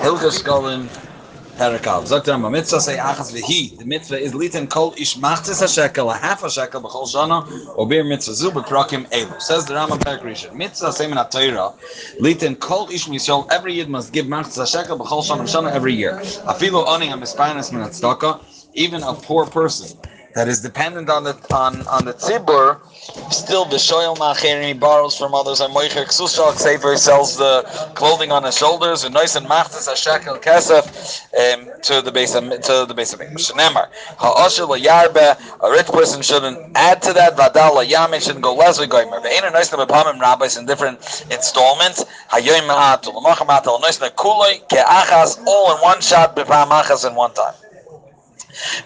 Hilchas. Sagt er, mitzvah say achas v'hi. The mitzvah is litin kol ish machtis ha-shekel, a half a shekel b'chol shana, or bir mitzvah zu b'krakim elu. Says the Rambam Perik Rishon. Mitzvah say min ha-Torah, litin kol ish mishol, every yid must give machtis ha-shekel b'chol shana shana every year. Afilu oni ha-mispainas min ha even a poor person that is dependent on the on on the tzibur, still the macher he borrows from others. And Moicher Ksushak Sefer sells the clothing on his shoulders and nice and machtas a shekel kesef um, to the base of to the base of English. Nemar ha'asher yarbe a rich person shouldn't add to that. Vadal yame shouldn't go less. We go mer. Ve'ena nice bepamim rabbis in different installments. Hayoyim ma'atul l'machamatul nice kuloi ke'achas all in one shot bepam achas in one time.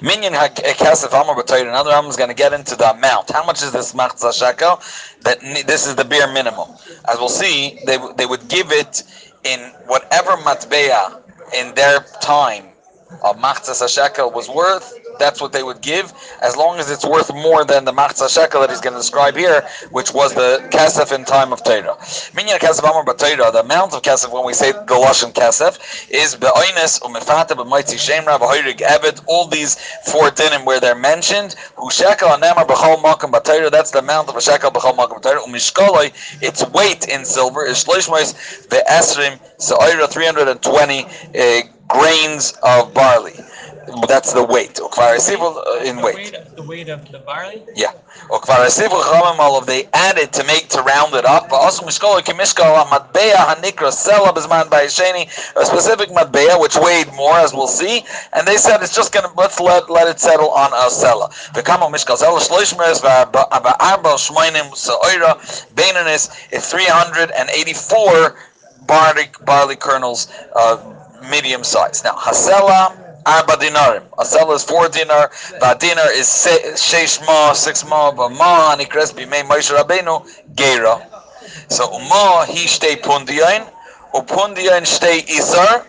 Minyan Kesef Amar B'Torah. Another Ram is going to get into the amount. How much is this Machzah Shekel? That this is the bare minimum. As we'll see, they they would give it in whatever matbeya in their time of Machzah Shekel was worth that's what they would give, as long as it's worth more than the machzah shekel that he's going to describe here, which was the kesef in time of Torah. Minyan kesef amar the amount of kesef when we say the lashon kesef is be'oines umefata b'moitzi shemra v'hoyrig eved. All these four dinim where they're mentioned, who shekel anemar b'chol makom b'Torah. That's the amount of a shekel b'chol makom b'Torah. Umishkoloi, its weight in silver is shloishmois ve'esrim sa'ira 320 uh, grains of barley that's the weight. Uh, in weight. The weight of the barley. Yeah. They added to make to round it up. Also, mishkol kimishkol matbeya hanikra sela bizman bayisheni a specific matbeya which weighed more, as we'll see. And they said it's just gonna let's let let it settle on a sela. V'kamo mishkol sela shloishmeres v'arba shmoinim sa'oira beinanis is 384 barley barley kernels, uh, medium size. Now hasela arba dinarim. A sell is four dinar. The dinar is sheish ma, six ma, but ma nikres b'mei Moshe Rabbeinu gera. So uma he stay pundiyain, upundiyain stay isar.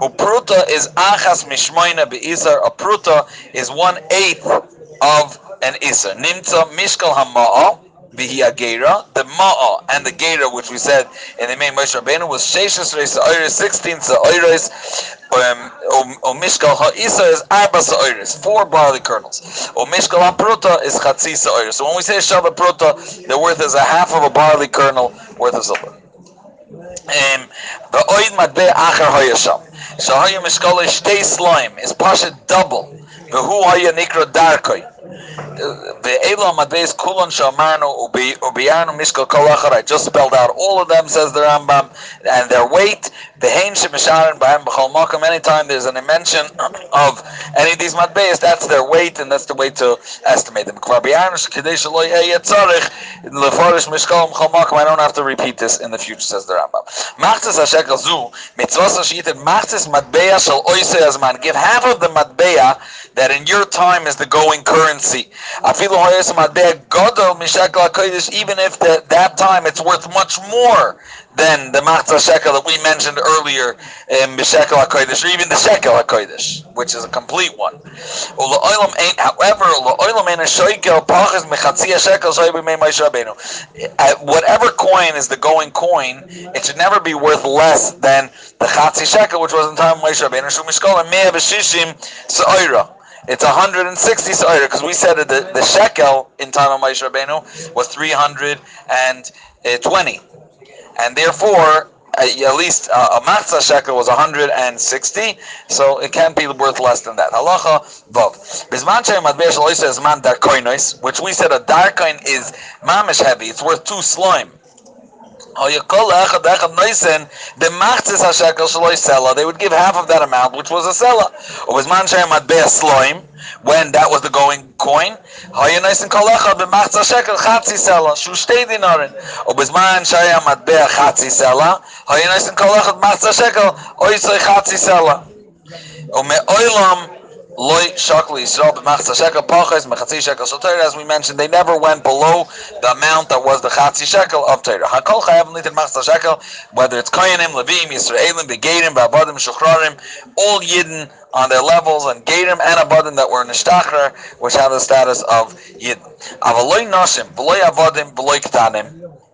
Upruta is achas mishmoina be'isar. A pruta is one eighth of an isar. Nimta mishkal hama'a bihi. The ma'a and the gera, which we said in the main Moshe Rabbeinu, was sheishes reis oiris, sixteen oiris, O mishkal ha'isa is arba sa'iris, four barley kernels. O mishkal ha'pruta is chatzi sa'iris. So when we say shabbat pruta, the worth is a half of a barley kernel worth of silver. Um, the oid madbe acher ha'yasham. So mishkal is shtei slime, is pasha double. V'hu ha'ya nikra darkoi. Ve'elo madbeis kulon shamarnu ubiyanu mishkal kol I just spelled out all of them, says the Rambam, and their weight The Hain Shibisharan Bahamba Khalmaqam. Anytime there's an mention of any of these matbeis, that's their weight, and that's the way to estimate them. I don't have to repeat this in the future, says the Rambam. Give half of the matbeya that in your time is the going currency. Even if the, that time it's worth much more than the matzah shekel that we mentioned earlier eh, in Shekel HaKodesh, or even the Shekel HaKodesh, which is a complete one. However, eh, whatever coin is the going coin, it should never be worth less than the Chatzi Shekel, which was in time of Moshe Rabbeinu. It's 160 sa'ira, because we said that the, the shekel in time of Moshe Rabbeinu was 320 and therefore at least uh, a matzah shekel was 160, so it can't be worth less than that. Halacha vav. Bisman she'em man darkoinos, which we said a darkoin is mamish heavy. It's worth two slime. They would give half of that amount, which was a seller when that was the going coin. Hayanais loy shakli. As we mentioned, they never went below the amount that was the chatzi shekel of Torah. Whether it's koyanim, levim, yisraelim, begedim, ba'abadim, shuchrarim, all yidden on their levels, and Gadim and Abadim that were in the Shtakr, which have the status of Yidden. Avaloy Nashim, Beloy Avadim,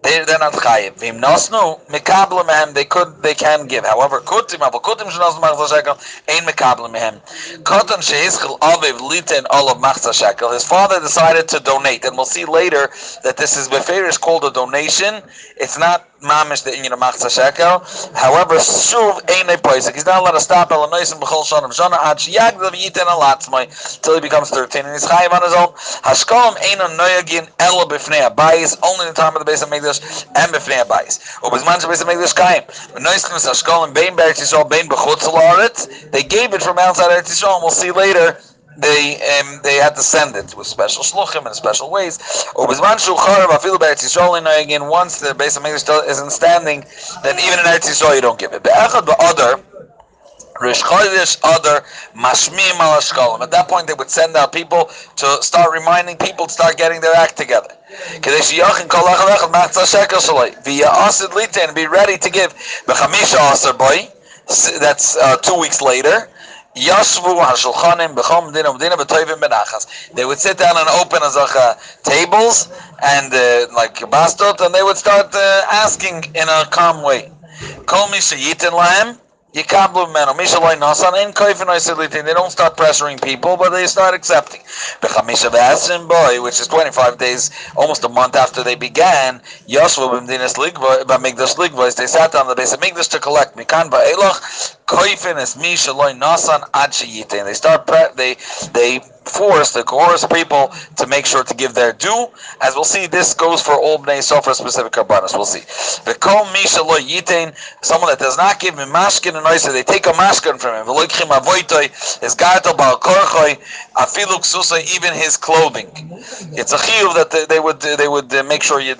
they, they're not chayiv. Vim nosnu, mekabla mehem, they could, they can give. However, kutim, aber kutim shenosnu machzah shekel, ein mekabla mehem. Kotan shehischel aviv liten of machzah shekel. His father decided to donate, and we'll see later that this is, Befer is called a donation. It's not mamish the inyan of machzah shekel. However, shuv ein poisik. He's not allowed to stop el noisim b'chol shonim shana ad shiyagdav yiten alatzmai till he becomes 13. And he's chayiv on his own. Hashkolam ain't a noyagin ela b'fnei abayis, only in the time of the base of Megdash and b'fnei abayis. Ubizman shabes of Megdash kayim. Noisim hashkolam bein beretz yisrael bein b'chutz alaretz. They gave it from outside Eretz Yisrael, we'll see later they um, they had to send it with special shluchim and special ways. Again once the base of Megdash isn't standing, then even in Eretz Yisrael you don't give it. Be'echad ba'odar other. At that point, they would send out people to start reminding people to start getting their act together. V'ya Asid Litin, be ready to give. That's uh, two weeks later. They would sit down and open azacha tables and uh, like bastot, and they would start uh, asking in a calm way. Kol Misha Yitin Lahem, Yikablu Meno, Mishaloi Nasan, in Koifin Oisilitin, they don't start pressuring people, but they start accepting. Bechamisha Vasim Boy, which is 25 days, almost a month after they began, Yashvu B'mdinas B'migdash Ligvois, they sat down the base of Migdash to collect Mikan Ba'elach, Koifin is Mishaloi Nasan Ad Sheyitin. They start, pre- they, they force, the coerce people to make sure to give their due. As we'll see, this goes for all Bnei Sofer specific karbanos. We'll see. The kol misha lo yitain, someone that does not give him mashkin and oisa, they take a mashkin from him. V'loikchim avoitoi, his gartel bal korchoi, afilu ksusa, even his clothing. It's a chiyuv that they, would they would uh, make sure you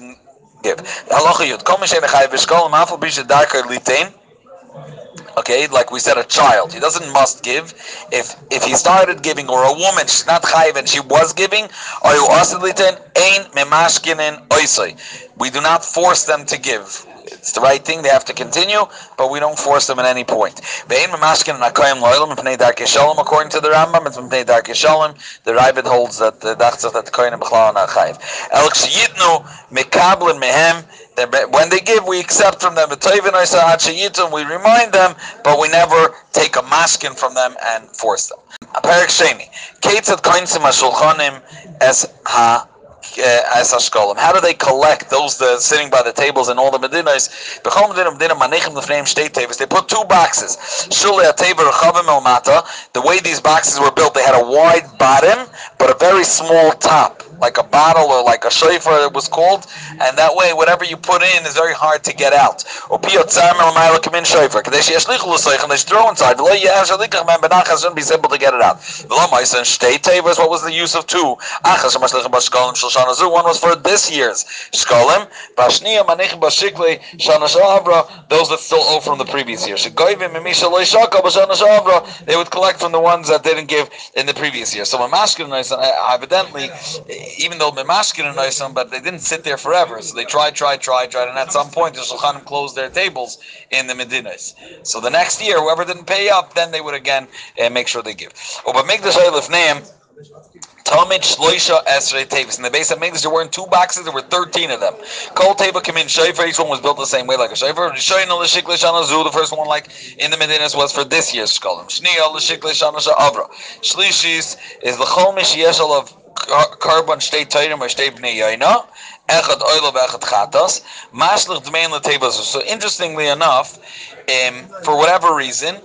give. Halacha yud, kol misha nechai darker litain, Like we said, a child. He doesn't must give. If if he started giving, or a woman, she's not chayiv and she was giving, are you ain memashkinin oisai? We do not force them to give. It's the right thing. They have to continue, but we don't force them at any point. According to the Rambam, it's. The Ravid holds that the Dachzach that the Kohen B'chlal not chayiv. El Yitnu Mekablen Mehem when they give, we accept from them. We remind them, but we never take a maskin from them and force them. Perik Sheni. Ketzat koinsim hashulchanim es ha Uh, as Ashkolim. How do they collect those that sitting by the tables in all the Medinas? They put two boxes. The way these boxes were built, they had a wide bottom, but a very small top like a bottle or like a shofar it was called, and that way whatever you put in is very hard to get out. Throw inside. be simple to get it out. What was the use of two? One was for this year's shkolim. Those that still owe from the previous year. They would collect from the ones that didn't give in the previous year. So evidently even though but they didn't sit there forever. So they tried, tried, tried, tried, and at some point the Shulchanim closed their tables in the Medinas. So the next year, whoever didn't pay up, then they would again uh, make sure they give. Oh, but make the Shaylif name. Talmid Shloisha Esrei Tavis. In the base of Megdus, there weren't two boxes, there were 13 of them. Kol Teva came in Shayfer, each one was built the same way like a Shayfer. Shoyin L'Shik L'Shana Zu, the first one like in the Medinas was for this year's Shkolim. Shniya L'Shik L'Shana Sha'avra. Shlishis is L'chol Mish Yeshal of carbon state tayrim or state bnei yaina. Echad chatas. Maslich dmein. So interestingly enough, um, for whatever reason,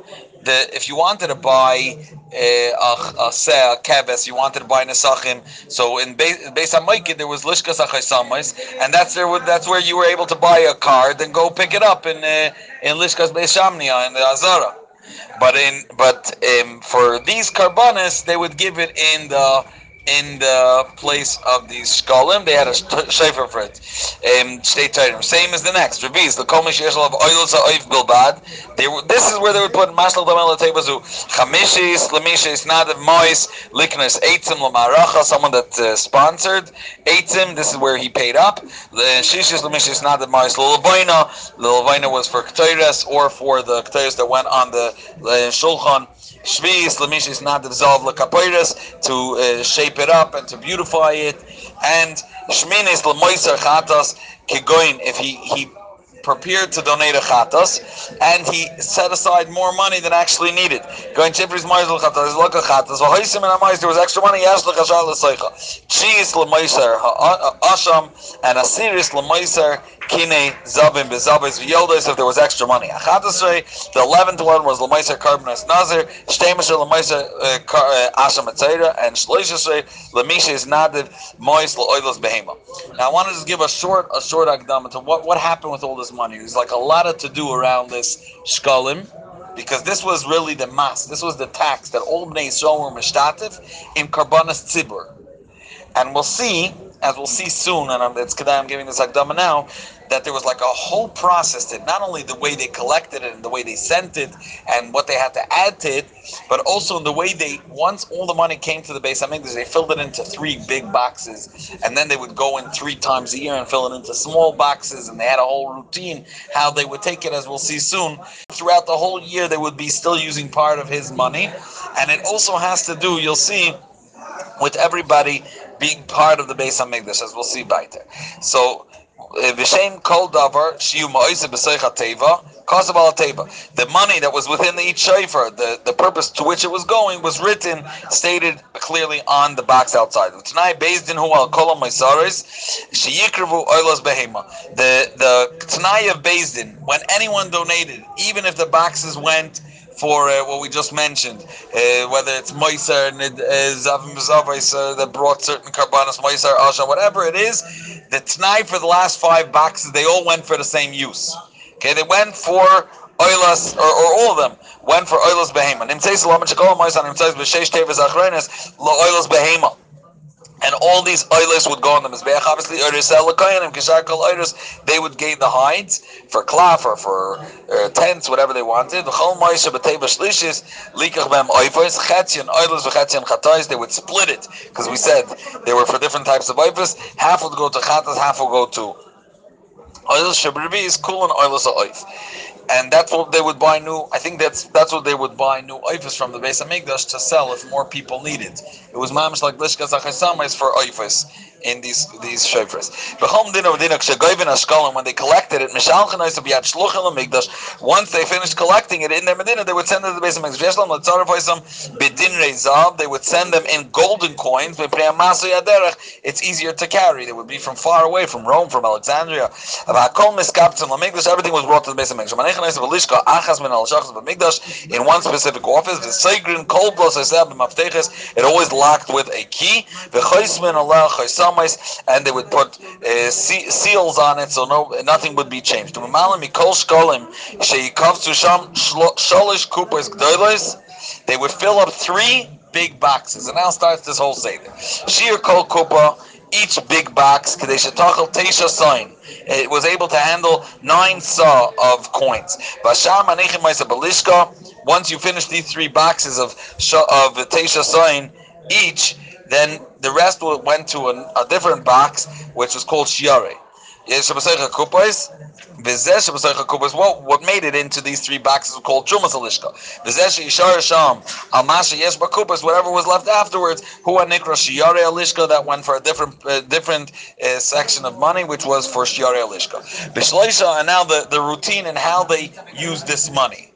the, if you wanted to buy uh, a, a keves, you wanted to buy nesachim. So in on Mike, there was lishkas achaysamais, and that's there. That's where you were able to buy a card and go pick it up in uh, in lishkas beishamnia in the Azara. But in but um, for these carbonas, they would give it in the in the place of the Shkolim. They had a Shefer for it. Um, state title. Same as the next. Revis, the Komish Yeshal of Oilza Oif Bilbad. They this is where they would put Mashal Damel Tebazu. Chamishis, Lamishis, Nadav Mois, Liknas, Eitzim, Lamaracha, someone that uh, sponsored. Eitzim, this is where he paid up. The Shishis, Lamishis, Nadav Mois, Lilavoina. Lilavoina was for Ktoiras or for the Ktoiras that went on the uh, Shulchan. Shvi'is, Lamishis, Nadav Zov, Lakapoiras, to uh, shape it up and to beautify it. And Shmin is Lamoiser Chatas Kigoin, if he, he prepared to donate a chatas, and he set aside more money than actually needed. Going chipris ma'azel chatas, look a chatas. V'hoisim and there was extra money. Yash l'chashal l'seicha. Cheese l'meiser asham and asiris l'meiser kine zabim bezabis v'yoldos if there was extra money. Achatasrei, the eleventh one was l'meiser karbonas nazir. Shtemisher l'meiser uh, uh, asham etzera and shloishesrei l'misha is nadiv mois l'oilos behema. Now I want to just give a short a short akdama to what what happened with all this money. There's like a lot of to do around this shkalim because this was really the mass. This was the tax that all Bnei Yisrael were mishtatif in karbanas tzibur. And we'll see, as we'll see soon, and it's I'm giving this akdama now, that there was like a whole process that not only the way they collected it and the way they sent it and what they had to add to it, but also in the way they once all the money came to the base Hamikdash, they filled it into three big boxes, and then they would go in three times a year and fill it into small boxes, and they had a whole routine how they would take it, as we'll see soon. Throughout the whole year, they would be still using part of his money, and it also has to do, you'll see, with everybody being part of the base Hamikdash, as we'll see by there. So Uh, v'shem kol davar shiu ma'oise b'seich teva kasav al teva. The money that was within each shofar, the, the purpose to which it was going, was written, stated clearly on the box outside. Tonight, based in Hual Kolam Maisaris, Sheyikrivu Oilas Behema. The the Tanai of Din, when anyone donated, even if the boxes went for uh, what we just mentioned, uh, whether it's Moiser, uh, Zavim uh, that brought certain Karbanas, Moiser, Asha, whatever it is, the Tnai for the last five boxes, they all went for the same use. Okay, they went for Oilas, or, or all of them, went for Oilas Behema. Nimtzeis Laman Shekol Moiser, B'Sheish Tevis Achrenes, Lo Oilas Behema and all these oilers would go on the mizbeach. Obviously, and they would gain the hides for klaf or for uh, tents, whatever they wanted. Shlishis likach chetzion. They would split it because we said they were for different types of oifos. Half would go to chatas, half would go to oilers. Shabribi is oif and that's what they would buy new. I think that's that's what they would buy new oifus from the base of Migdash to sell if more people needed. It It was mamish like lishkas achasamis for oifus in these these shofars. When they collected it, once they finished collecting it in their medina, they would send it to the base of Mikdash. They would send them in golden coins. It's easier to carry. They would be from far away, from Rome, from Alexandria. Everything was brought to the base of Mikdash. In one specific office, it always locked with a key and they would put uh, seals on it, so no nothing would be changed. They would fill up three big boxes, and now starts this whole seder. Shir kol kupa, each big box, kadeshatachel teisha sign. It was able to handle nine saw of coins. Once you finish these three boxes of of teisha sign each, then the rest went to a, a different box, which was called Shiare. What what made it into these three boxes was called Chumas Alishka. Whatever was left afterwards, that went for a different uh, different uh, section of money, which was for Shiare Alishka. and now the, the routine and how they use this money.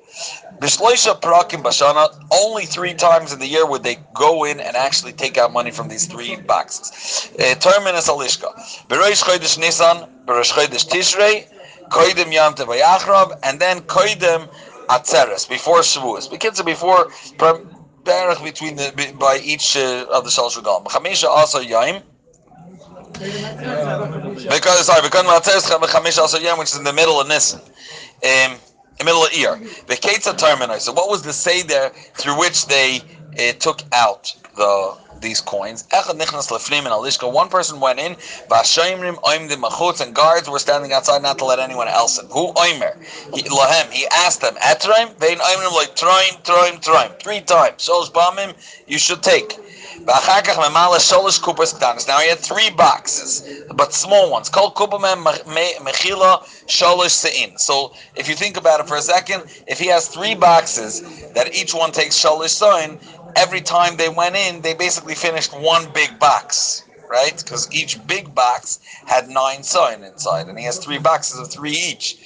Bishloisha Prakim Bashana, only three times in the year would they go in and actually take out money from these three boxes. Uh, terminus Alishka. Bereish Chodesh Nisan, Bereish Chodesh Tishrei, Koidim Yam Tevayachrab, and then Koidim Atzeres, before Shavuos. Because before, Baruch between the, by each uh, of the Shal Shugam. Chamisha also Yaim. Because, sorry, because Atzeres also Yaim, which is in the middle of Nisan. Um, the middle of the ear. The Ketza terminus. So what was the there through which they uh, took out the these coins? One person went in, and guards were standing outside not to let anyone else in. Who oimer? He, asked them? Vein oimrim like troim, troim, troim. Three times. Shos bamim, you should take. Now he had three boxes, but small ones. called Kol mechila sholish sein. So if you think about it for a second, if he has three boxes that each one takes sholish sein, every time they went in, they basically finished one big box right? Because each big box had nine sign inside, and he has three boxes of three each.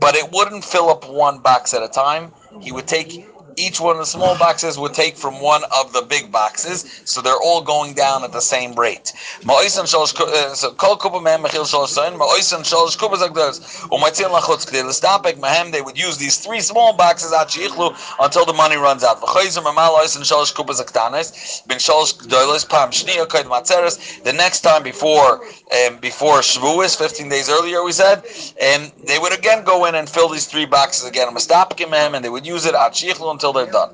But it wouldn't fill up one box at a time. He would take each one of the small boxes would take from one of the big boxes, so they're all going down at the same rate. They would use these three small boxes until the money runs out. The next time before um, before Shavuos, 15 days earlier, we said, and they would again go in and fill these three boxes again, and they would use it until until they're done.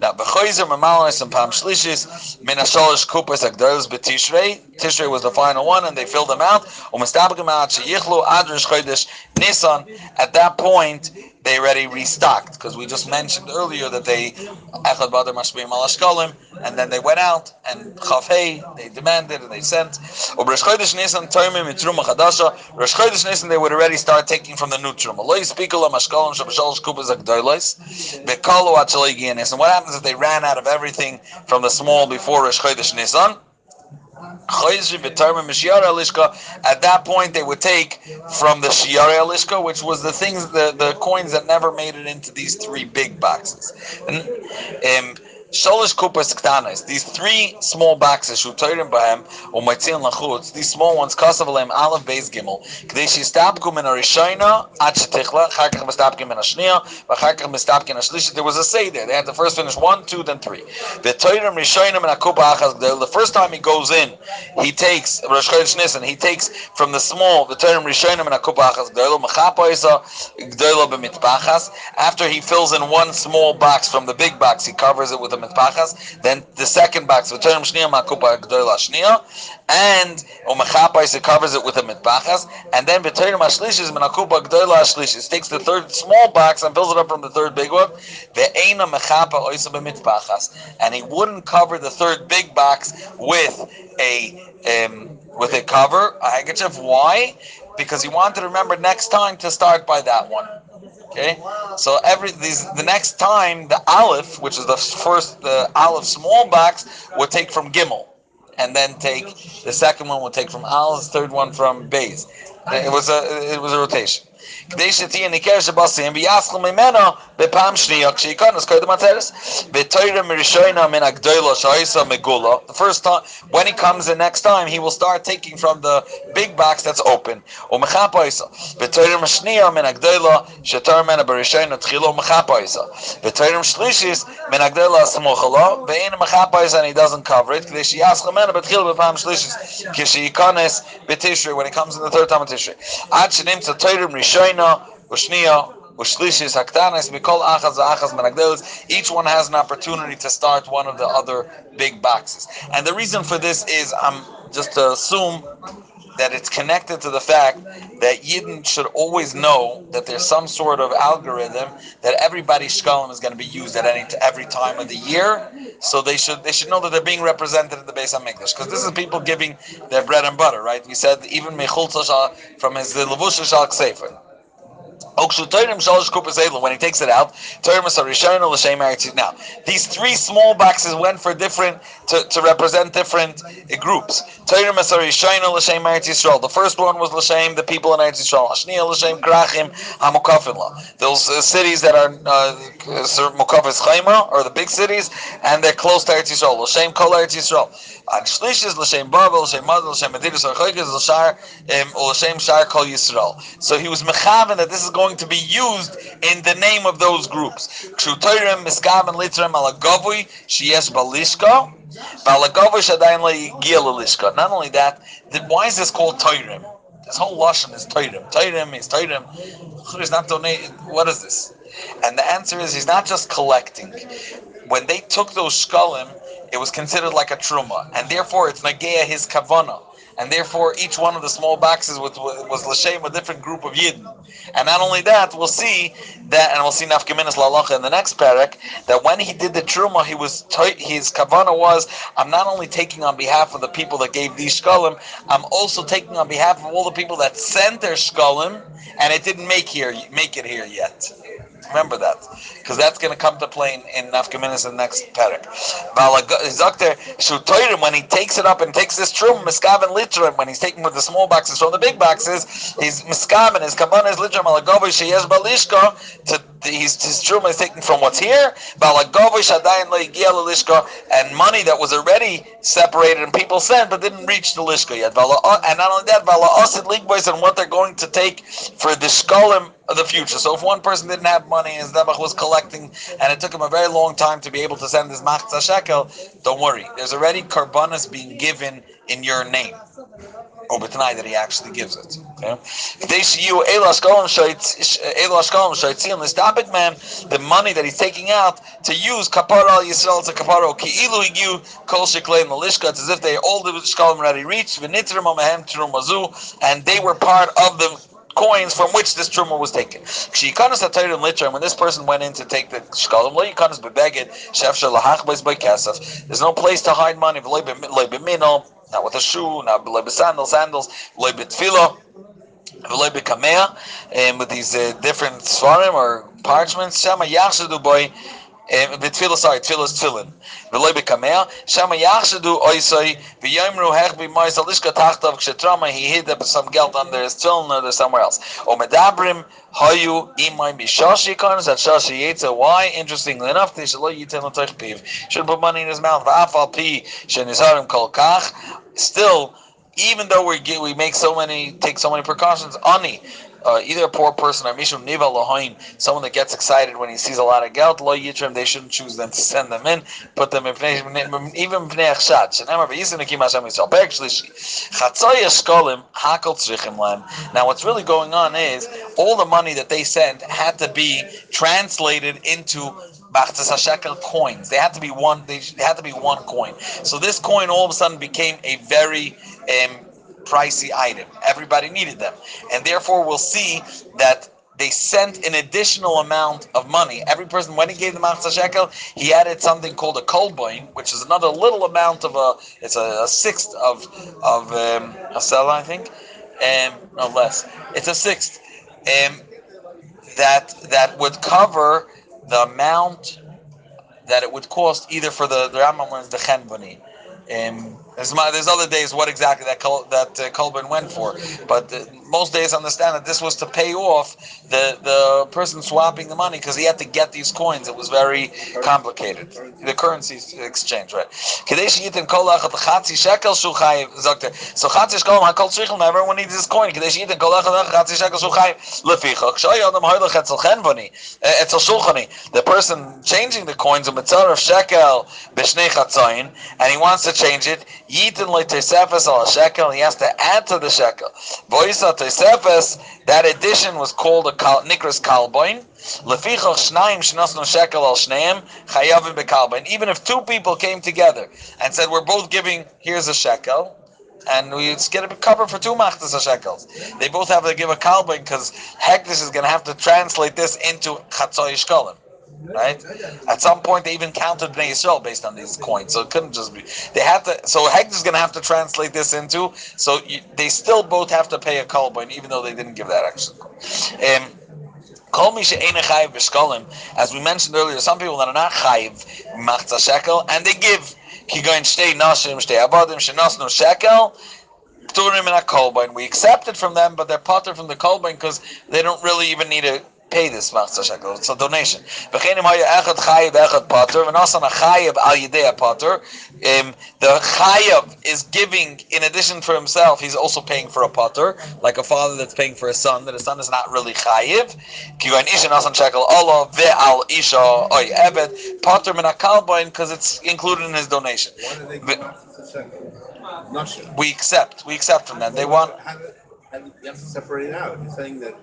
Now, b'choizer mamalis and pam shlishis min hasholish kupas agdalos b'tishrei. Tishrei was the final one, and they filled them out. At that point, they already restocked because we just mentioned earlier that they echad badar mashbim al and then they went out and chafei they demanded and they sent. Rosh Chodesh Nisan toimim mitruma chadasha. Rosh Chodesh Nisan they would already start taking from the new truma. Lo yispikul mashkolim shabashalosh kupas agdolos bekalu atzalig Nisan. What happens if they ran out of everything from the small before Rosh Nisan? At that point, they would take from the Shiara Alishka, which was the things, the, the coins that never made it into these three big boxes. And, um, Sholish kupas ktanis. These three small boxes, shutoirim bahem, umaytzin lachutz. These small ones, kasav aleim aleph beis gimel. Kdei shistapku min harishayna ad shetichla. Chakach mistapkin min hashniya. V'chakach mistapkin hashlisha. There was a say there. They had to first finish one, two, then three. V'toirim rishayna min akupa achas gdel. The first time he goes in, he takes Rosh Chodesh Nisan. He takes from the small. V'toirim rishayna min akupa achas gdel. Mechapa isa gdel. After he fills in one small box from the big box, he covers it with a mitpachas. Then the second box, v'torim shniya makupa gdoila shniya, and umechapais it covers it with a mitpachas, and then v'torim ashlishis menakupa gdoila ashlishis takes the third small box and fills it up from the third big one. Ve'ena mechapa oisa b'mitpachas, and he wouldn't cover the third big box with a um, with a cover, a handkerchief. Why? Because he wanted to remember next time to start by that one. Okay, so every these the next time the aleph, which is the first the aleph small box, will take from gimel, and then take the second one will take from aleph, the third one from bays. It was a it was a rotation. כדי שתהיה ניכר שבסים ויאסכו ממנו בפעם שנייה כשייכנס קודם הטרס. ותוירה מראשונה מן הגדולה שהייסה מגולה. The first time, when he comes the next time, he will start taking from the big box that's open. ומחפה הייסה. ותוירה משנייה מן הגדולה שתור ממנה בראשונה תחילו ומחפה הייסה. ותוירה משלישיס מן הגדולה הסמוכה לו, ואין מחפה הייסה and he doesn't cover it, כדי שיאסכו ממנו בתחיל בפעם שלישיס. כשייכנס בתשרי, when he comes in the third time of תשרי. עד שנמצא תוירה מראשונה Ushnia, Ushlishis, Haktanis, Mikol Achaz, Achaz, Menagdelis. Each one has an opportunity to start one of the other big boxes. And the reason for this is I'm just to assume that it's connected to the fact that Yidden should always know that there's some sort of algorithm that everybody's shkalim is going to be used at any every time of the year. So they should they should know that they're being represented in the base of English because this is people giving their bread and butter, right? We said even Mechul from his Levush Shal Sefer. When he takes it out, now these three small boxes went for different to, to represent different uh, groups. The first one was l'shem the people in Eretz Yisrael. l'shem krachim Those uh, cities that are uh, or the big cities and they're close to Eretz Yisrael. L'shem kol Eretz. And l'shem Babel, l'shem Madel, l'shem Mediris, l'choikis, l'shar, l'shem shar kol Yisrael. So he was mechaven that this is going to be used in the name of those groups. Shiyes balishka. Not only that, why is this called Toyrim? This whole lashon is Toyrim. Toyrim is Toyrim. Is not donated. What is this? And the answer is he's not just collecting. When they took those shkalim, it was considered like a truma, and therefore it's nagea his kavana. And therefore each one of the small boxes was, was l'shem a different group of yidden. And not only that, we'll see that, and we'll see nafkaminas lalacha in the next parak, that when he did the truma, he was his kavana was, I'm not only taking on behalf of the people that gave these shkalim, I'm also taking on behalf of all the people that sent their shkalim, and it didn't make here make it here yet. Remember that, because that's going to come to play in, in Nafkaminas in the next parak. When he takes it up and takes this trum, miskaven litrim, when he's taking with the small boxes from the big boxes, he's miskaven, his kabbalah is litrim, alagovi sheyesh balishko, to his, his truma is taken from what's here, and money that was already separated and people sent but didn't reach the lishka yet. And not only that, and what they're going to take for the shkolim of the future. So if one person didn't have money and Zebach was collecting and it took him a very long time to be able to send his machzah shekel, don't worry. There's already karbanas being given in your name or b'tanai that he actually gives it. Okay? This topic, man, the money that he's taking out to use kapara Yisrael to kapara ki'ilu igiu kol sheklei malishka. It's as if they all the shkalim already reached v'nitrim amahem trumazu, and they were part of the coins from which this truma was taken. When this person went in to take the shkalim, there's no place to hide money not with a shoe, not with sandals, sandals, tefillah, and with these uh, different svarim or parchments, shama yachshadu boy, ותפילה, sorry, תפילה is תפילין. ולא בקמע, שמה יחשדו oisoi, ויאמרו hech במויס על לשכה תחתיו, כשטרמה he hid up some guilt under his tefillin or somewhere else. או מדברים, היו אימי בשושי קונס, at שושי יצא, why? Interestingly enough, they שלא ייתן לתוך פיו, should put money in his mouth, ואף על פי שנזהרים כל כך, still, even though we get, we make so many, take so many precautions, ani, uh, either a poor person or mishum niva lohain, someone that gets excited when he sees a lot of geld lo yitrim, they shouldn't choose them to send them in, put them in even bnei achshat. Shenemar v'yisim nekim Hashem Yisrael. Perek shlishi. Chatzoy eskolim hakol tzrichim lem. Now what's really going on is all the money that they sent had to be translated into Bachtas shekel coins. They had to be one. They had to be one coin. So this coin all of a sudden became a very um, pricey item. Everybody needed them. And therefore, we'll see that they sent an additional amount of money. Every person, when he gave the Machzah Shekel, he added something called a kolboin, which is another little amount of a, it's a, a sixth of, of um, a cell, I think. Um, no less. It's a sixth. Um, that, that would cover the amount that it would cost either for the, the Rambam learns the Chenbani. Um, there's, there's other days what exactly that that uh, Kolben went for, but uh, most days understand that this was to pay off the the person swapping the money because he had to get these coins. It was very complicated. The currency exchange, right? So chatzi shkolom hakol. Everyone needs this coin. Shulchani. The person changing the coins a mitzvah of shekel b'shnei chatzayin, and he wants to change it. Yitin tesefes al shekel. He has to add to the shekel. Voisa Tosefes, that addition was called a kal, Nikras Kalboin. Lefichach Shnaim Shnasnu Shekel al Shneim Chayavim Bekalboin. Even if two people came together and said, We're both giving, here's a shekel, and we get a cover for two machtas shekels. They both have to give a kalboin because Hektish is going to have to translate this into Chatzoy Shkolim right? At some point, they even counted Bnei Yisrael based on these coins, so it couldn't just be. They had to. So Hegd is going to have to translate this into. So you, they still both have to pay a kolboin, even though they didn't give that actually. Um, as we mentioned earlier, some people that are not chayiv machza shekel, and they give kigoin shtei nashim shtei abadim shenasnu shekel. Pturim and a kolbein. We accept it from them, but they're potter from the kolbain because they don't really even need a pay this machzah shekel. It's a donation. V'chenim haya echad chayiv echad pater, a chayiv al yidei pater. Um, the chayiv is giving, in addition for himself, he's also paying for a pater, like a father that's paying for a son, that his son is not really chayiv. Kivayin isha nasan shekel Allah ve'al isha oy eved pater min akalboin, because it's included in his donation. We accept. We accept from them. They want you have to separate it out. You're saying that.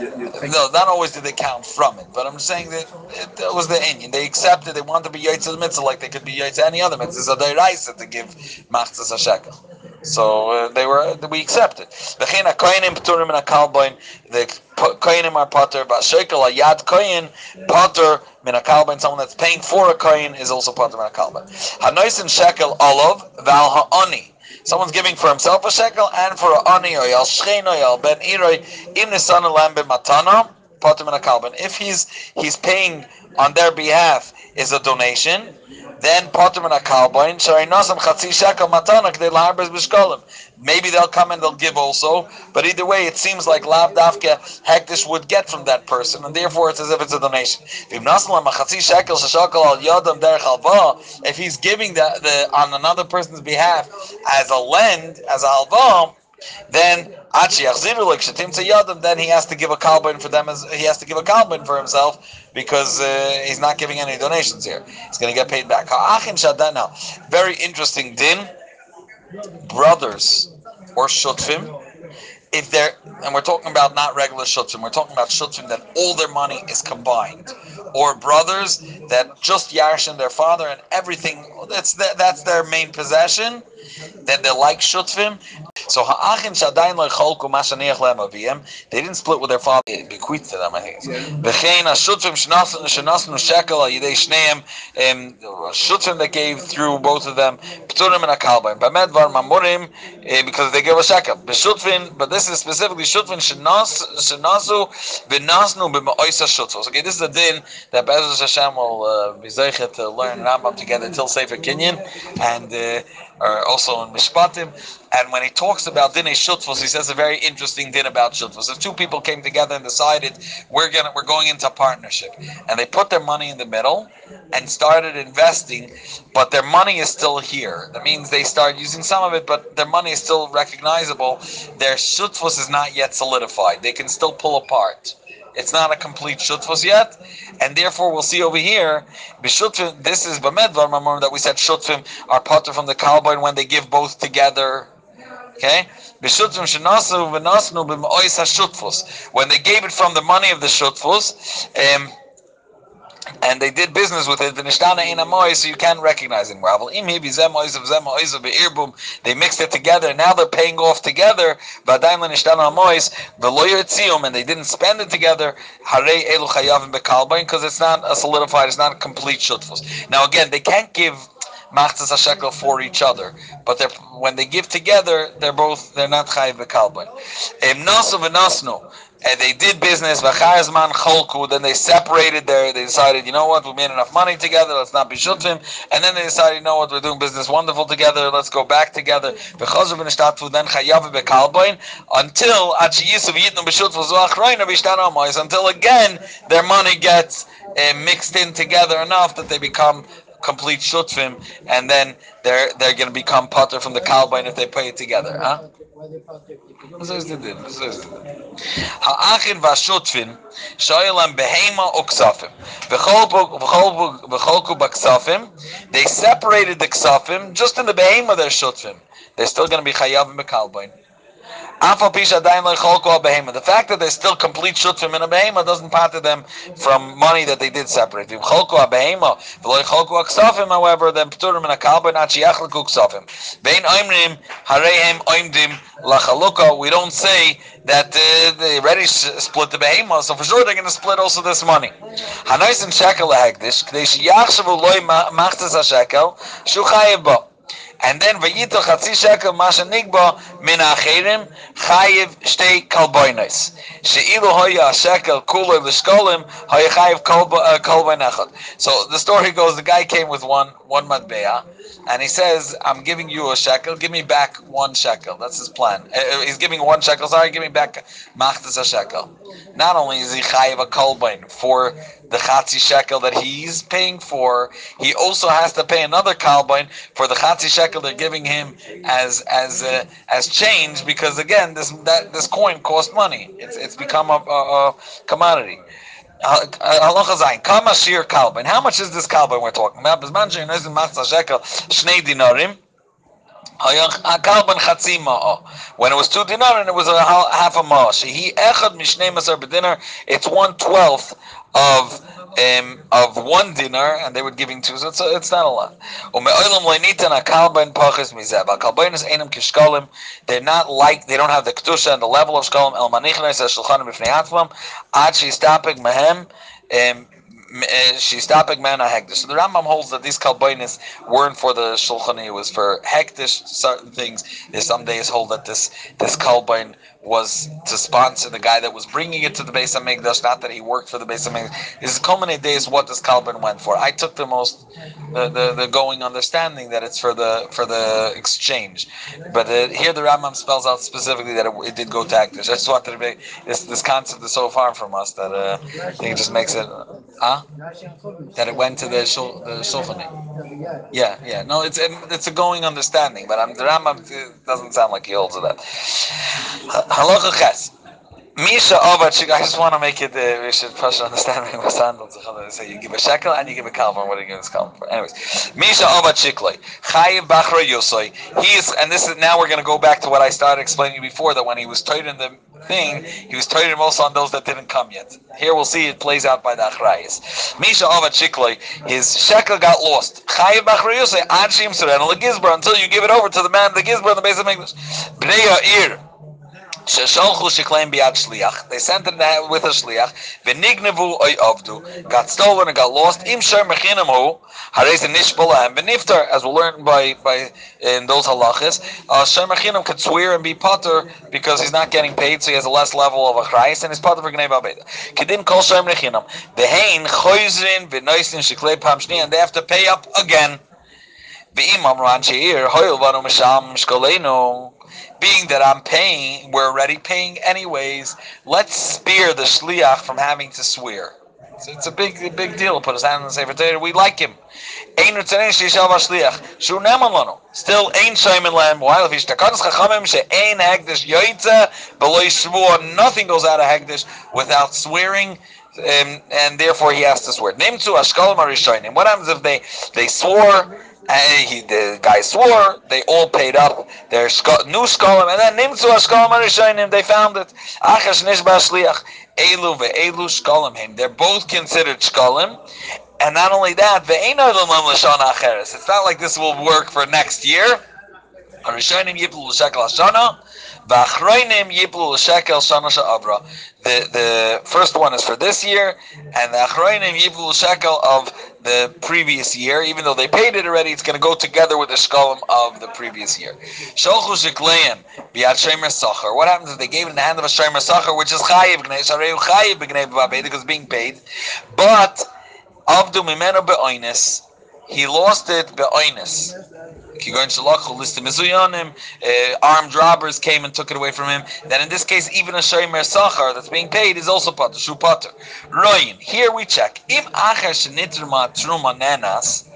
You're, you're no, not always did they count from it, but I'm saying that it, it was the Indian. They accepted. They wanted to be yaitz the mitzvah like they could be yaitz any other mitzvah. So they rise to give machzas a shekel. So uh, they were we accepted. The V'chein hakoyanim p'turim and hakalboin. The koyanim are potter. Ba'shekel yad koyin potter min hakalboin. Someone that's paying for a koyin is also potter min hakalboin. Hanoisin shekel olav val ha'oni. Someone's giving for himself a shekel and for a ani or yal shchein or yal ben iroi im nisan lam matana potter min hakalboin. If he's he's paying on their behalf is a donation then potter and a kolboin, shari nosam chatzi shekel matana k'dei laharbez b'shkolim. Maybe they'll come and they'll give also, but either way, it seems like lav dafka hektish would get from that person, and therefore it's as if it's a donation. If he's giving the, the on another person's behalf as a lend, as a halva, then then he has to give a kalbin for them as he has to give a kalbin for himself because uh, he's not giving any donations here. He's going to get paid back. Now, very interesting din. Brothers or shutfim, if they're and we're talking about not regular shutfim, we're talking about shutfim that all their money is combined, or brothers that just yarshin their father and everything that's that's their main possession, then they're like shutfim. So ha'achim shadayin lo'cholku mashaniach lehem aviyim. They didn't split with their father. It bequeathed to them, I think. V'chein ha'shutzim shenasnu shekel yidei shneim. Shutzim that gave through both of them. Pturim and akalbaim. B'medvar mamurim eh, because they gave a shekel. B'shutvin, but this is specifically shutvin shenasu v'nasnu b'ma'oisa shutzos. Okay, this is a din that Bezos Hashem will uh, be zeichet to learn Rambam together till Sefer Kinyan and uh, Uh, also in Mishpatim. And when he talks about din shutfos, he says a very interesting din about shutfos. If two people came together and decided we're gonna we're going into partnership, and they put their money in the middle and started investing, but their money is still here. That means they start using some of it, but their money is still recognizable. Their shutfos is not yet solidified. They can still pull apart. It's not a complete shutfos yet, and therefore we'll see over here. B'shutfim, this is b'medvar mamor that we said shutfim are potter from the kolboin when they give both together. Okay, b'shutfim shenasu v'nasnu b'mois hashutfos when they gave it from the money of the shutfos. Um, and they did business with it. The nishtana in a so you can't recognize it. They mixed it together. Now they're paying off together. The lawyer etzium, and they didn't spend it together. Because it's not a solidified. It's not complete shutfus. Now again, they can't give machzas a shekel for each other, but when they give together, they're both they're not chayiv bekalbain. Nasu v'nasnu and they did business. V'chayazman cholku. Then they separated there. They decided, you know what, we made enough money together. Let's not be shutim. And then they decided, you know what, we're doing business wonderful together. Let's go back together. V'chazav v'nishtatu then chayav bekalboin until zuachroin v'ishtana until again their money gets uh, mixed in together enough that they become complete shutfim, and then they're they're going to become potter from the kalbain if they pay it together. Huh? האחים והשוטפים שואל להם בהמה או כספים וחולקו בכספים they separated the כספים just in the בהמה they're שותפים they're still going to be חייבים בקלבוין the fact that they're still complete shutfim in a behema doesn't part them from money that they did separate. However, then pturim in a kalba not shiachleku ksafim. Bein oimrim harehem oimdim lachaluka. We don't say that uh, they already split the behema, so for sure they're going to split also this money. Hanais and shekel lahegdish. K'dei sheyachshavu loy machtas ha-shekel shu chayev and then vayito chatzi shekel masha nigba min acherim chayiv shtei kalboinos. She'ilu hoya shekel kuloi l'shkolim hoya chayiv kolboin uh, echad. So the story goes, the guy came with one one matbeah, and he says, "I'm giving you a shekel. Give me back one shekel." That's his plan. Uh, uh he's giving one shekel. Sorry, give me back machtas a shekel. Not only is he chayiv a kolboin for the chatzi shekel that he's paying for, he also has to pay another kalbain for the chatzi shekel they're giving him as as uh, as change because again this that this coin cost money. It's it's become a, a, a commodity. Shir kalbain. How much is this kalbain we're talking about? Shekel dinarim. When it was two dinar and it was a half a ma. Shehi echad mishnei masar b'dinar. It's one twelfth of um, of one dinar, and they were giving two, so it's, it's not a lot. They're not like, they don't have the kedusha and the level of shkalim. El um, she's a hektish. So the Rambam holds that these kalbainis weren't for the shulchan; it was for hektish certain things. There's some days hold that this this kalbain was to sponsor the guy that was bringing it to the base of Migdash, not that he worked for the base of Migdash. This is culminate days what this Kalban went for. I took the most the, the, the going understanding that it's for the for the exchange, but uh, here the Rambam spells out specifically that it, it did go to Akdish. I just wanted this this concept is so far from us that uh, I think it just makes it huh? that it went to the shul, the shulchani. Yeah, yeah. No, it's it's a going understanding, but I'm, the Rambam doesn't sound like he holds that. Halacha ches. Misha Ovad I just want to make it, uh, we should first understand me was handled. So you give a shekel and you give a kolboin. What are you giving this kolboin for? Anyways, Misha Ovad Shikloi. Chayiv Bachra Yosoi. He is, and this is, now we're going to go back to what I started explaining before, that when he was tight in the thing, he was tight also on those that didn't come yet. Here we'll see it plays out by the Achrayas. Misha Ovad Shikloi, his shekel got lost. Chayiv Bachra Yosoi, Ad Shim Seren, until you give it over to the man, the Gizbar, in the base of English. Bnei Ir. Shesholchu shekleim biad shliach. They sent it with a shliach. V'nignevu oy avdu. Got stolen and got lost. Im sher mechinam hu. Harez. As we'll learn by by in those halachas, uh, sher could swear and be potter because he's not getting paid, so he has a less level of a chrayis and he's potter for gnei babeda. Kedim kol sher mechinam. Behein choizrin v'noisin sheklei pam shni, and they have to pay up again. V'imam ran sheir hoyel vanu misham shkolenu being that I'm paying, we're already paying anyways. Let's spare the shliach from having to swear. So it's a big, big deal. to Put his hand on the sefer Torah. We like him. Still ain't shaymin lam. While if he's takanas chachamim she'ain hegdish yoytza beloy shvur, nothing goes out of hagdish without swearing. Um, and therefore he has to swear. Name to Ashkalim Arishonim. What happens if they they swore and he, the guy swore, they all paid up their new scholar, and then nimtzu a arishonim, they found it. Achash nishba shliach, elu ve'elu shkolim They're both considered shkolim, and not only that, ve'ena l'mam l'shon acheres. It's not like this will work for next year. Arishonim yiplu l'shekel hashana, v'achroinim yiplu l'shekel shana sha'avra. The, the first one is for this year, and the achroinim yiplu l'shekel of the previous year, even though they paid it already, it's going to go together with the shkolim of the previous year. Sholchu shekleim biat shemer sacher. What happens if they gave it in the hand of a shemer sacher, which is chayiv gnei shareu chayiv b'gnei because it's being paid, but avdu mimeno be'oines, he lost it be'oines. Kigon Shalach, list Mizuyanim, uh, armed robbers came and took it away from him. Then in this case, even a Shomer Sachar that's being paid is also Pater, Shu Pater. Royin, here we check. If Acher Shenitrma Truma Nenas,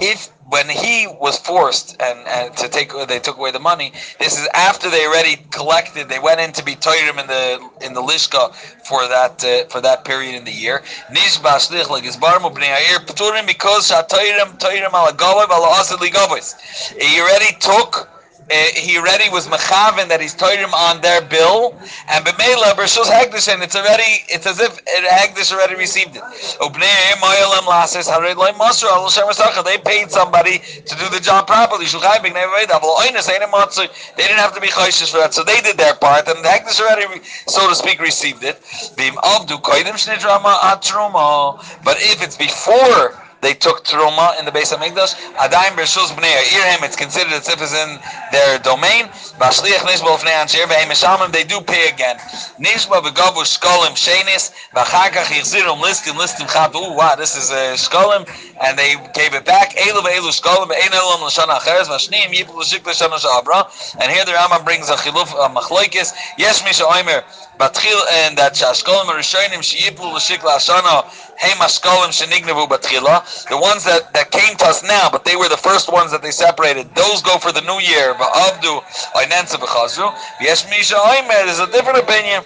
if when he was forced and, and to take they took away the money this is after they already collected they went in to be toirim in the in the lishka for that uh, for that period in the year. Nishba shlich like is barmu bnei ayir pturim because shatoirim toirim ala gavoy ala asad he already took Eh, he already was mechaven that he's him on their bill, and b'meila b'rshus hegdish, it's already it's as if eh, hegdish already received it. They paid somebody to do the job properly. They didn't have to be chayshish for that, so they did their part, and the hegdish already, so to speak, received it. But if it's before they took Truma in the base of Migdash. Adaim Bershus Bnei Irhim, it's considered as if it's in their domain. Bashliach Nishba Bnei Ansher Vehem Mishamim, they do pay again. Nishba Begavu Shkolim Shenis, Vachakach Yichzirum Liskin Listim Chat. Ooh, wow, this is a Shkolim, and they gave it back. Elu Ve'elu Shkolim, Ve'en Elam Lashana Acheres, Vashnim Yipul Shik Lashana Shabra. And here the Rambam brings a Chiluf, Machloikis. Yes, Misha Oimer, Batchil, and that Shashkolim Rishonim Shiyipul Shik Lashana, Hey Mashkolim Shenignevu Batchila. The ones that, that came to us now, but they were the first ones that they separated. Those go for the new year. There's a different opinion.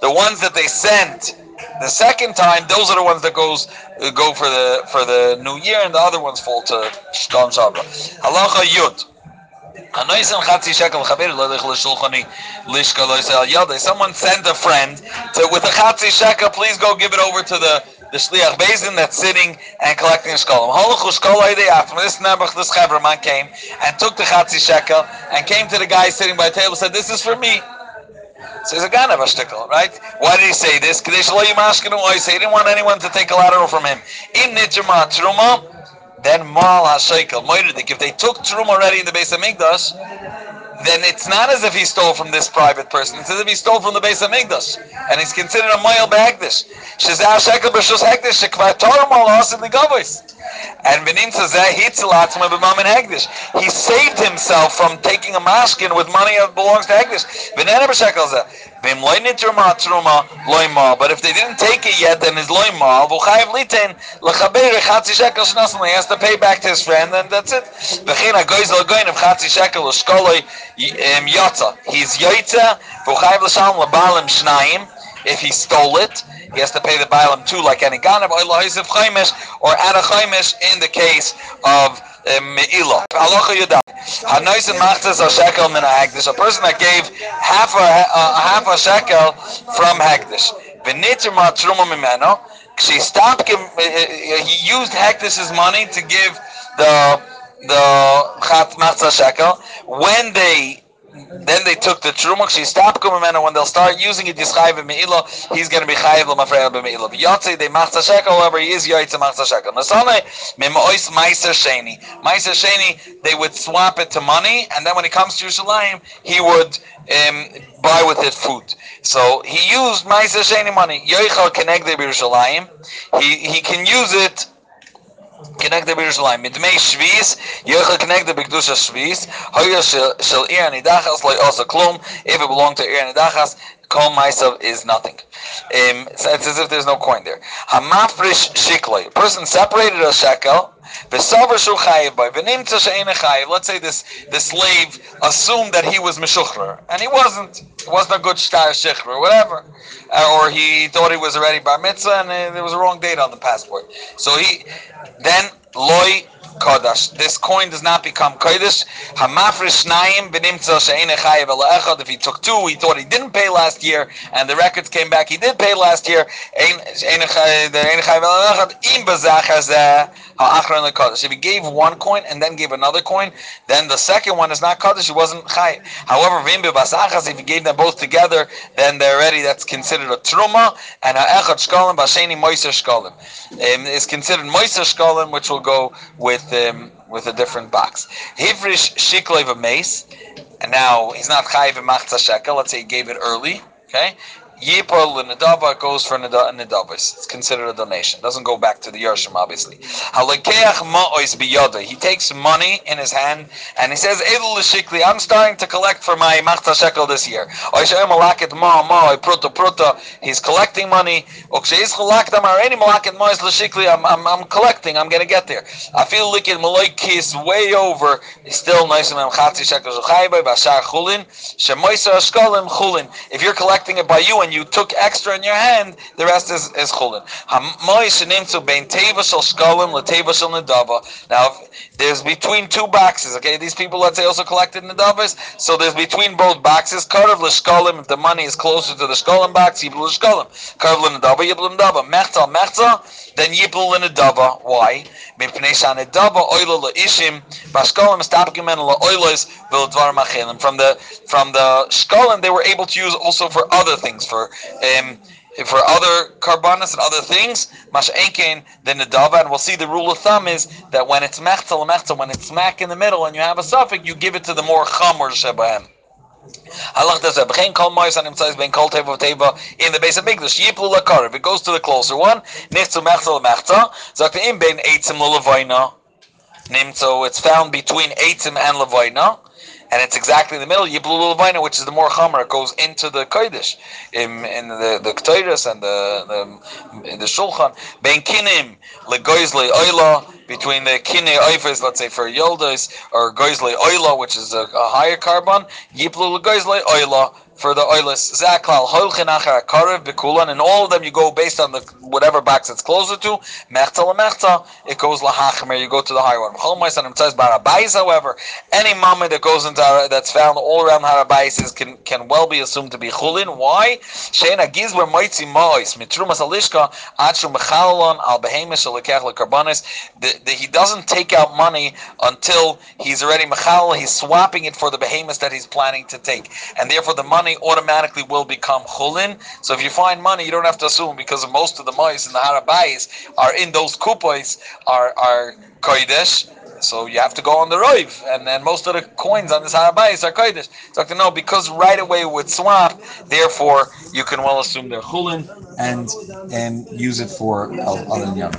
The ones that they sent the second time, those are the ones that goes go for the for the new year, and the other ones fall to shkalam shabra. Halacha yud. Someone sent a friend to with a chatzi shekel. Please go give it over to the the shliach bezin that's sitting and collecting a shkolim. Holachu after this nebuch this chaverman came and took the chatzi shekel and came to the guy sitting by the table said, "This is for me." So he's a ganav shtickle, right? Why did he say this? Ois. Oh, he didn't want anyone to take collateral from him. In nitjama truma, then mal hashekel moiridik. If they took truma already in the base of Migdash, then it's not as if he stole from this private person. It's as if he stole from the base of Migdash, and he's considered a mile behekdish. Shezah shekel b'shus hekdish shekvar torah mal asid ligavos. And Benin says that Hegdish. He saved himself from taking a maskin with money that belongs to Hegdish. But if they didn't take it yet, then his loimal. He has to pay back to his friend, and that's it. He's yaitza. If he stole it, he has to pay the Bailam too, like any Ganav, or Ada Chaimish in the case of Me'ilah. Halacha Yudah. Hanoisin machtas a shekel min hagdish. A person that gave half a uh, half a shekel from hagdish. V'nitzer ma truma mimeno. She stopped. He used hagdish's money to give the the chat machtas shekel. When they then they took the truma. She stopped kumamena when they'll start using it. Yischayiv meila. He's going to be chayiv l'mafreya b'meila. Yotze they machza shekel. However, he is yoytze machza shekel. Nasane mimois meiser sheni. Meiser sheni. They would swap it to money, and then when it comes to Yerushalayim, he would um, buy with it food. So he used meiser sheni money. Yoichal kenegde b'Yerushalayim. He he can use it connect the Yerushalayim. Midmei Shvis, Yochel connect the Bikdusha Shvis, Hoya Shel Ir Nidachas, Loi Osa Klum, if it belonged to Ir Nidachas, Kol Maisav is nothing. Um, it's as if there's no coin there. Hamafrish Shikloi, person separated a shekel, Let's say this the slave assumed that he was Meshuchrer, and he wasn't. It wasn't a good star Shechrer, whatever. Uh, or he thought he was already Bar Mitzvah, and uh, there was a wrong date on the passport. So he then loy kodash. This coin does not become kodesh. Hamafresh naim benimtza she'ene chayev echad. If he took two, he thought he didn't pay last year, and the records came back he did pay last year. Echad im bazach if he gave one coin and then gave another coin, then the second one is not kaddish. He wasn't chay. However, if he gave them both together, then they're already that's considered a truma and ha'echad shkolim b'asheni moiser shkolim um, is considered moiser shkolim, which will go with um, with a different box. Hivrish shiklev a mace, and now he's not chayiv machza shekel. Let's say he gave it early. Okay, Yipol Nadaba goes for Nadabas. It's considered a donation. It Doesn't go back to the Yershim, obviously. He takes money in his hand and he says, I'm starting to collect for my Machta Shekel this year. He's collecting money. I'm, I'm, I'm collecting. I'm going to get there. I feel like it is way over. It's Still nice. If you're collecting it by you and you took extra in your hand, the rest is, is chulin. Now, there's between two boxes, okay? These people, let's say, also collected nedavas, so there's between both boxes. Karav l'shkolim, if the money is closer to the shkolim box, yiblu l'shkolim. Karav l'nedava, yiblu l'nedava. Mechta, mechta, then. Why? B'shkolim establimen la'oilos v'ldvar machelim. From the, from the shkolim, they were able to use also for other things, for um, for other carbonas and other things, mash'enkein the nedava, and we'll see the rule of thumb is that when it's mechtel mechtel, when it's smack in the middle and you have a suffix, you give it to the more chamor shebahem. Halach being kol teva teva in the base of Migdash. Yiplu lakar. If it goes to the closer one, nichtzu mechtel mechtel. Zakt er im bein eitzim lulavoina. Nimtzo. It's found between eitzim and lavoina and it's exactly in the middle. Yiblul Levina, which is the more Chomer, it goes into the Kodesh, in, in the the and the the, the Shulchan. Ben Kinim legoizle Oila between the Kine Oifers, let's say for Yoldos, or Goizle Oila, which is a, a higher carbon. Yiblul legoizle Oila for the oilus. Zaklal, holchin achar karev bekulan, and all of them you go based on the whatever box it's closer to. Mechta lemechta, it goes lahachmer. You go to the higher one. Chol moisanim says barabais. However, any mama that goes into that's found all around harabais is can can well be assumed to be chulin. Why? Sheina gizber moitzi mois mitrumas alishka atru mechalon al behemish alekech lekarbanis. He doesn't take out money until he's already mechal. He's swapping it for the behemoths that he's planning to take, and therefore the money money automatically will become chulin. So if you find money, you don't have to assume because most of the mice in the harabais are in those kupos are are kodesh. So you have to go on the roiv, and then most of the coins on this harabais are kodesh. So to know because right away with swap, therefore you can well assume they're chulin and and use it for al al